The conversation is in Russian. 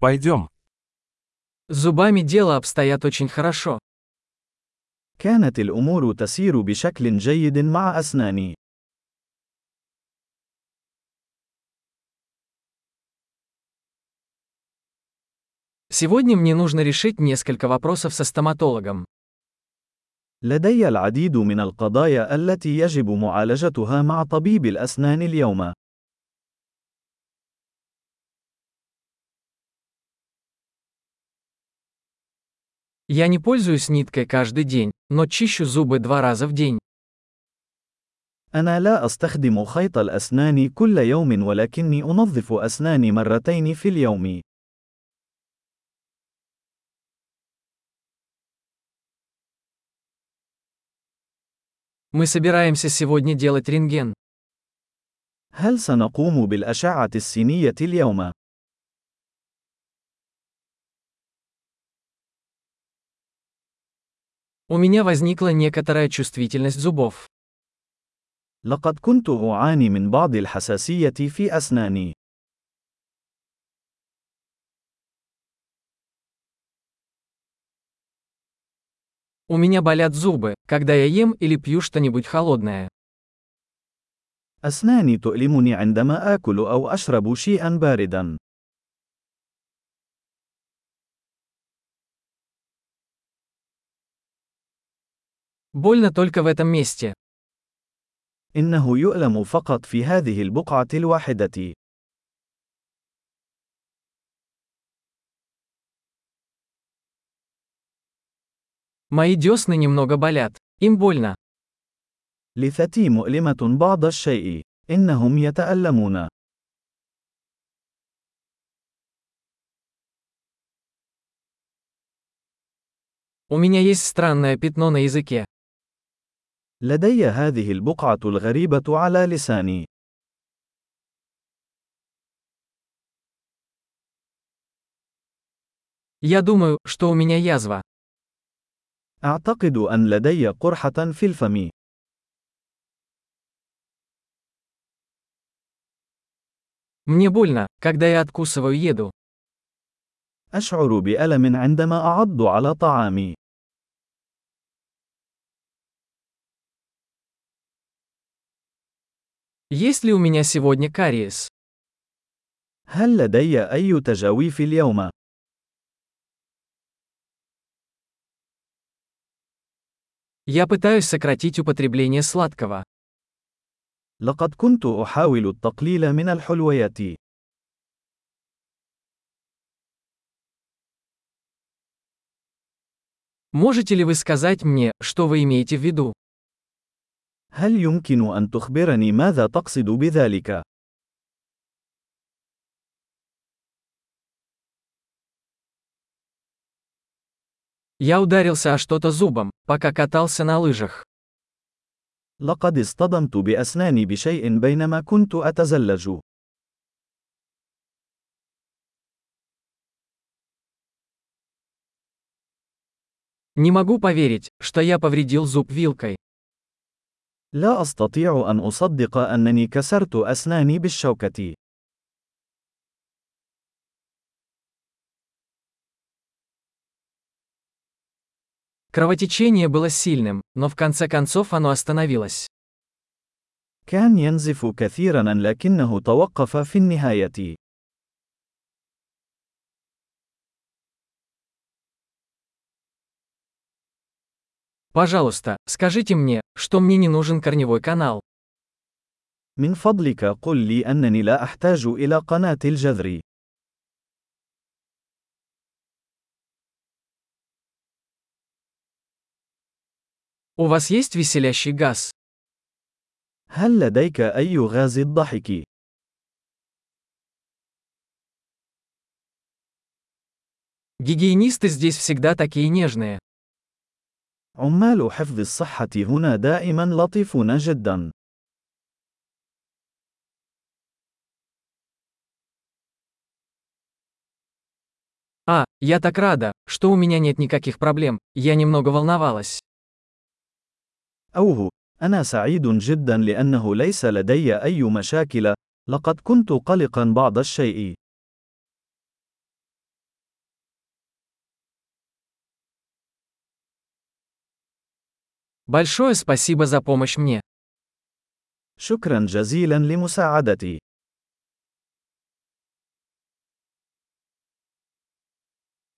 Пойдем. С зубами дело обстоят очень хорошо. كانت الأمور تسير بشكل جيد مع أسناني. Сегодня мне нужно решить несколько вопросов со стоматологом. لدي العديد من القضايا التي يجب معالجتها مع طبيب الأسنان اليوم. Я не пользуюсь ниткой каждый день, но чищу зубы два раза в день. أنا لا أستخدم خيط الأسنان كل يوم ولكني أنظف أسناني مرتين في اليوم. Мы собираемся сегодня делать рентген. هل سنقوم بالأشعة السينية اليوم؟ У меня возникла некоторая чувствительность зубов. لقد كنت أعاني من بعض الحساسية في أسناني. У меня болят зубы, когда я ем или пью что-нибудь холодное. أسناني تؤلمني عندما آكل أو أشرب شيئا باردا. Больно только в этом месте. إنه يؤلم فقط في هذه البقعة الواحدة. Мои десны немного болят. Им больно. لثتي مؤلمة بعض الشيء. إنهم يتألمون. У меня есть странное пятно на языке. لدي هذه البقعة الغريبة على لساني. Я думаю, что у меня язва. أعتقد أن لدي قرحة في الفم. Мне больно, когда я откусываю еду. أشعر بألم عندما أعض على طعامي. Есть ли у меня сегодня кариес? هل لدي أي تجاويف اليوم؟ Я пытаюсь сократить употребление сладкого. لقد كنت أحاول التقليل من الحلويات. Можете ли вы сказать мне, что вы имеете в виду? هل يمكن أن تخبرني ماذا تقصد بذلك؟ Я ударился о что-то зубом, пока катался на лыжах. لقد اصطدمت بأسناني بشيء بينما كنت أتزلج. Не могу поверить, что я повредил зуб вилкой. لا أستطيع أن أصدق أنني كسرت أسناني بالشوكة. Кровотечение было сильным, но в конце концов оно остановилось. كان ينزف كثيرا لكنه توقف في النهاية. Пожалуйста, скажите мне, что мне не нужен корневой канал. من فضلك قل لي أنني لا أحتاج إلى قناة الجذر. У вас есть веселящий газ? هل لديك أي غاز الضحك؟ Гигиенисты здесь всегда такие нежные. عمال حفظ الصحة هنا دائما لطيفون جدا. А, я так рада, что у меня нет никаких проблем, я немного волновалась. أوه، أنا سعيد جدا لأنه ليس لدي أي مشاكل، لقد كنت قلقا بعض الشيء. Большое спасибо за помощь мне. شكرا جزيلا لمساعدتي.